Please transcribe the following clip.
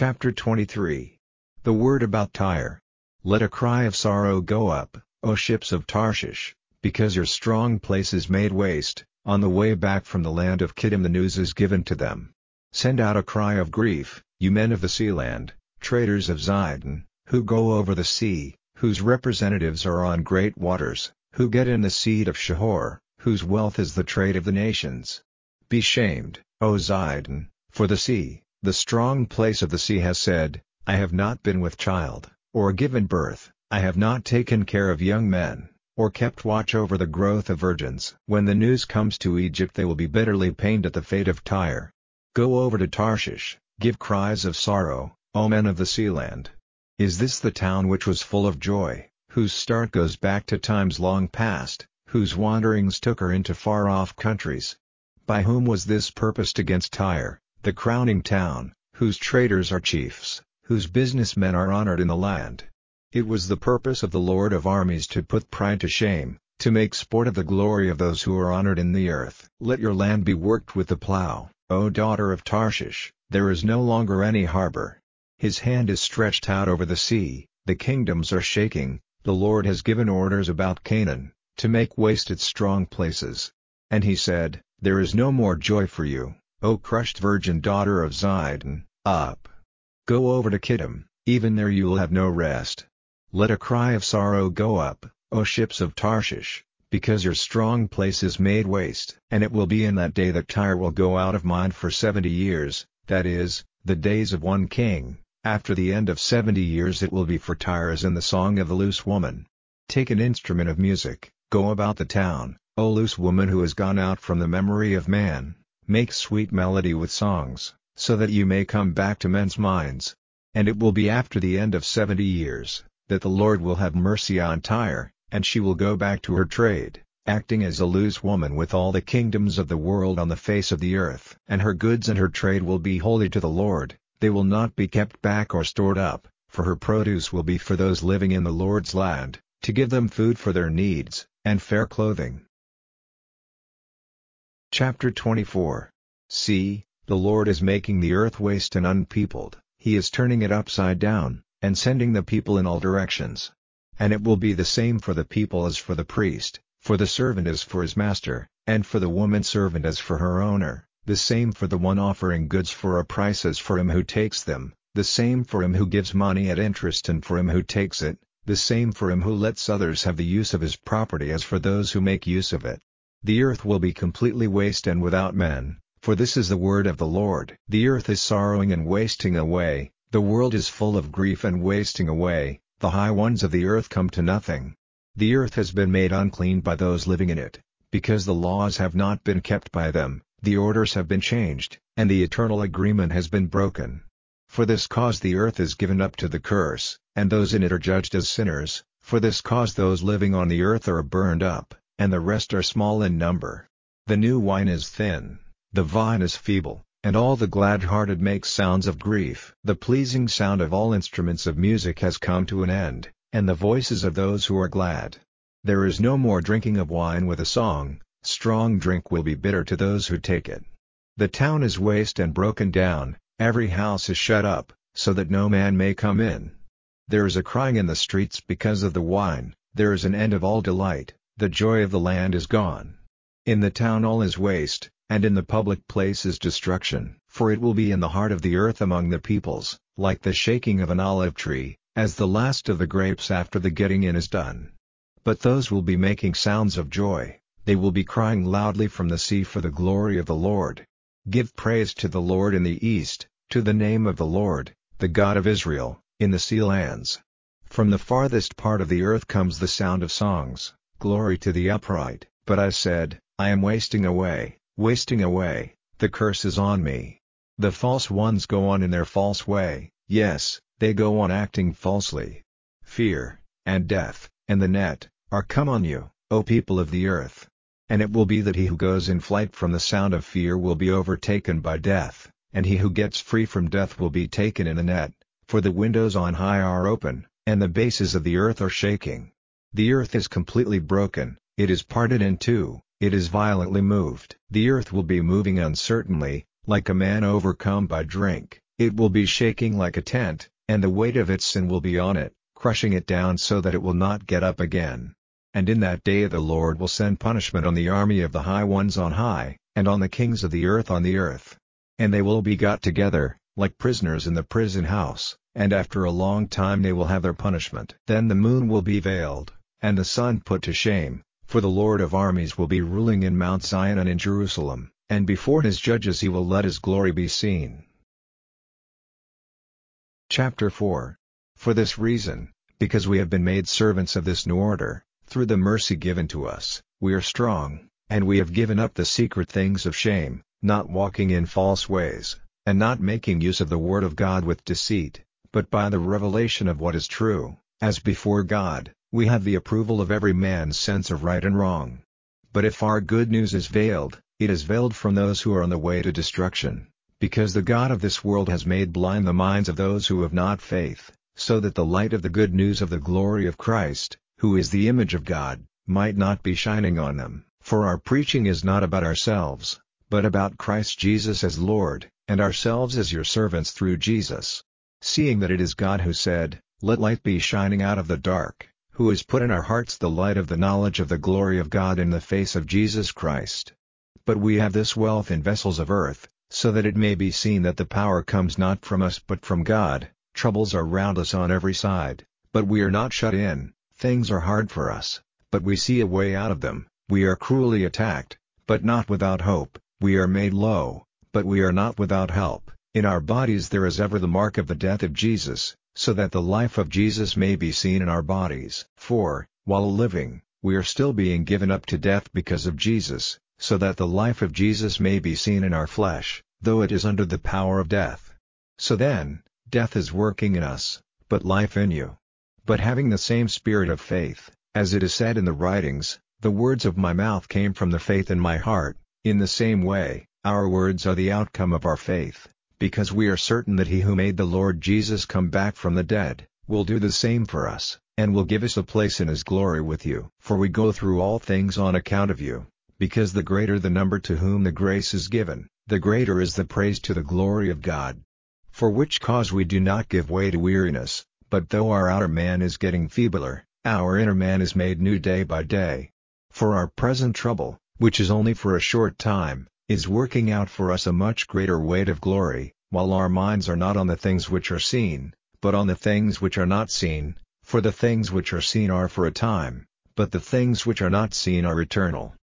Chapter 23 The word about Tyre. Let a cry of sorrow go up, O ships of Tarshish, because your strong place is made waste, on the way back from the land of Kittim the news is given to them. Send out a cry of grief, you men of the sea land, traders of Zidon, who go over the sea, whose representatives are on great waters, who get in the seed of Shihor, whose wealth is the trade of the nations. Be shamed, O Zidon, for the sea, the strong place of the sea has said, I have not been with child, or given birth, I have not taken care of young men, or kept watch over the growth of virgins. When the news comes to Egypt they will be bitterly pained at the fate of Tyre. Go over to Tarshish, give cries of sorrow, O men of the sea land. Is this the town which was full of joy, whose start goes back to times long past, whose wanderings took her into far-off countries? By whom was this purposed against Tyre, the crowning town, whose traders are chiefs, whose businessmen are honored in the land? It was the purpose of the Lord of armies to put pride to shame, to make sport of the glory of those who are honored in the earth. Let your land be worked with the plow, O daughter of Tarshish, there is no longer any harbor. His hand is stretched out over the sea, the kingdoms are shaking, the Lord has given orders about Canaan, to make waste its strong places. And he said, There is no more joy for you, O crushed virgin daughter of Zidon, up. Go over to Kittim, even there you will have no rest. Let a cry of sorrow go up, O ships of Tarshish, because your strong place is made waste. And it will be in that day that Tyre will go out of mind for seventy years, that is, the days of one king, after the end of seventy years it will be for Tyre as in the song of the loose woman. Take an instrument of music, go about the town, O loose woman who has gone out from the memory of man, make sweet melody with songs, so that you may come back to men's minds. And it will be after the end of seventy years, that the Lord will have mercy on Tyre, and she will go back to her trade, acting as a loose woman with all the kingdoms of the world on the face of the earth. And her goods and her trade will be holy to the Lord, they will not be kept back or stored up, for her produce will be for those living in the Lord's land, to give them food for their needs, and fair clothing. Chapter 24 See, the Lord is making the earth waste and unpeopled, he is turning it upside down, and sending the people in all directions. And it will be the same for the people as for the priest, for the servant as for his master, and for the woman servant as for her owner, the same for the one offering goods for a price as for him who takes them, the same for him who gives money at interest and for him who takes it, the same for him who lets others have the use of his property as for those who make use of it. The earth will be completely waste and without men, for this is the word of the Lord. The earth is sorrowing and wasting away, the world is full of grief and wasting away, the high ones of the earth come to nothing. The earth has been made unclean by those living in it, because the laws have not been kept by them, the orders have been changed, and the eternal agreement has been broken. For this cause the earth is given up to the curse, and those in it are judged as sinners, for this cause those living on the earth are burned up, and the rest are small in number. The new wine is thin, the vine is feeble, and all the glad-hearted make sounds of grief. The pleasing sound of all instruments of music has come to an end, and the voices of those who are glad. There is no more drinking of wine with a song, strong drink will be bitter to those who take it. The town is waste and broken down, every house is shut up, so that no man may come in. There is a crying in the streets because of the wine, there is an end of all delight, the joy of the land is gone. In the town all is waste, and in the public place is destruction. For it will be in the heart of the earth among the peoples, like the shaking of an olive tree, as the last of the grapes after the getting in is done. But those will be making sounds of joy, they will be crying loudly from the sea for the glory of the Lord. Give praise to the Lord in the east, to the name of the Lord, the God of Israel, in the sea lands. From the farthest part of the earth comes the sound of songs, glory to the upright. But I said, I am wasting away, wasting away, the curse is on me. The false ones go on in their false way, yes, they go on acting falsely. Fear, and death, and the net, are come on you, O people of the earth. And it will be that he who goes in flight from the sound of fear will be overtaken by death, and he who gets free from death will be taken in a net, for the windows on high are open, and the bases of the earth are shaking. The earth is completely broken, it is parted in two, it is violently moved. The earth will be moving uncertainly, like a man overcome by drink, it will be shaking like a tent, and the weight of its sin will be on it, crushing it down so that it will not get up again. And in that day the Lord will send punishment on the army of the high ones on high, and on the kings of the earth on the earth. And they will be got together, like prisoners in the prison house, and after a long time they will have their punishment. Then the moon will be veiled, and the sun put to shame, for the Lord of armies will be ruling in Mount Zion and in Jerusalem, and before his judges he will let his glory be seen. Chapter 4 For this reason, because we have been made servants of this new order, through the mercy given to us, we are strong, and we have given up the secret things of shame, not walking in false ways, and not making use of the word of God with deceit, but by the revelation of what is true, as before God, we have the approval of every man's sense of right and wrong. But if our good news is veiled, it is veiled from those who are on the way to destruction, because the God of this world has made blind the minds of those who have not faith, so that the light of the good news of the glory of Christ, who is the image of God, might not be shining on them. For our preaching is not about ourselves, but about Christ Jesus as Lord, and ourselves as your servants through Jesus. Seeing that it is God who said, Let light be shining out of the dark, who has put in our hearts the light of the knowledge of the glory of God in the face of Jesus Christ. But we have this wealth in vessels of earth, so that it may be seen that the power comes not from us but from God. Troubles are round us on every side, but we are not shut in, things are hard for us, but we see a way out of them, we are cruelly attacked, but not without hope, we are made low, but we are not without help. In our bodies there is ever the mark of the death of Jesus, so that the life of Jesus may be seen in our bodies. For, while living, we are still being given up to death because of Jesus, so that the life of Jesus may be seen in our flesh, though it is under the power of death. So then, death is working in us, but life in you. But having the same spirit of faith, as it is said in the writings, the words of my mouth came from the faith in my heart, in the same way, our words are the outcome of our faith because we are certain that he who made the Lord Jesus come back from the dead, will do the same for us, and will give us a place in his glory with you. For we go through all things on account of you, because the greater the number to whom the grace is given, the greater is the praise to the glory of God. For which cause we do not give way to weariness, but though our outer man is getting feebler, our inner man is made new day by day. For our present trouble, which is only for a short time, is working out for us a much greater weight of glory, while our minds are not on the things which are seen, but on the things which are not seen, for the things which are seen are for a time, but the things which are not seen are eternal.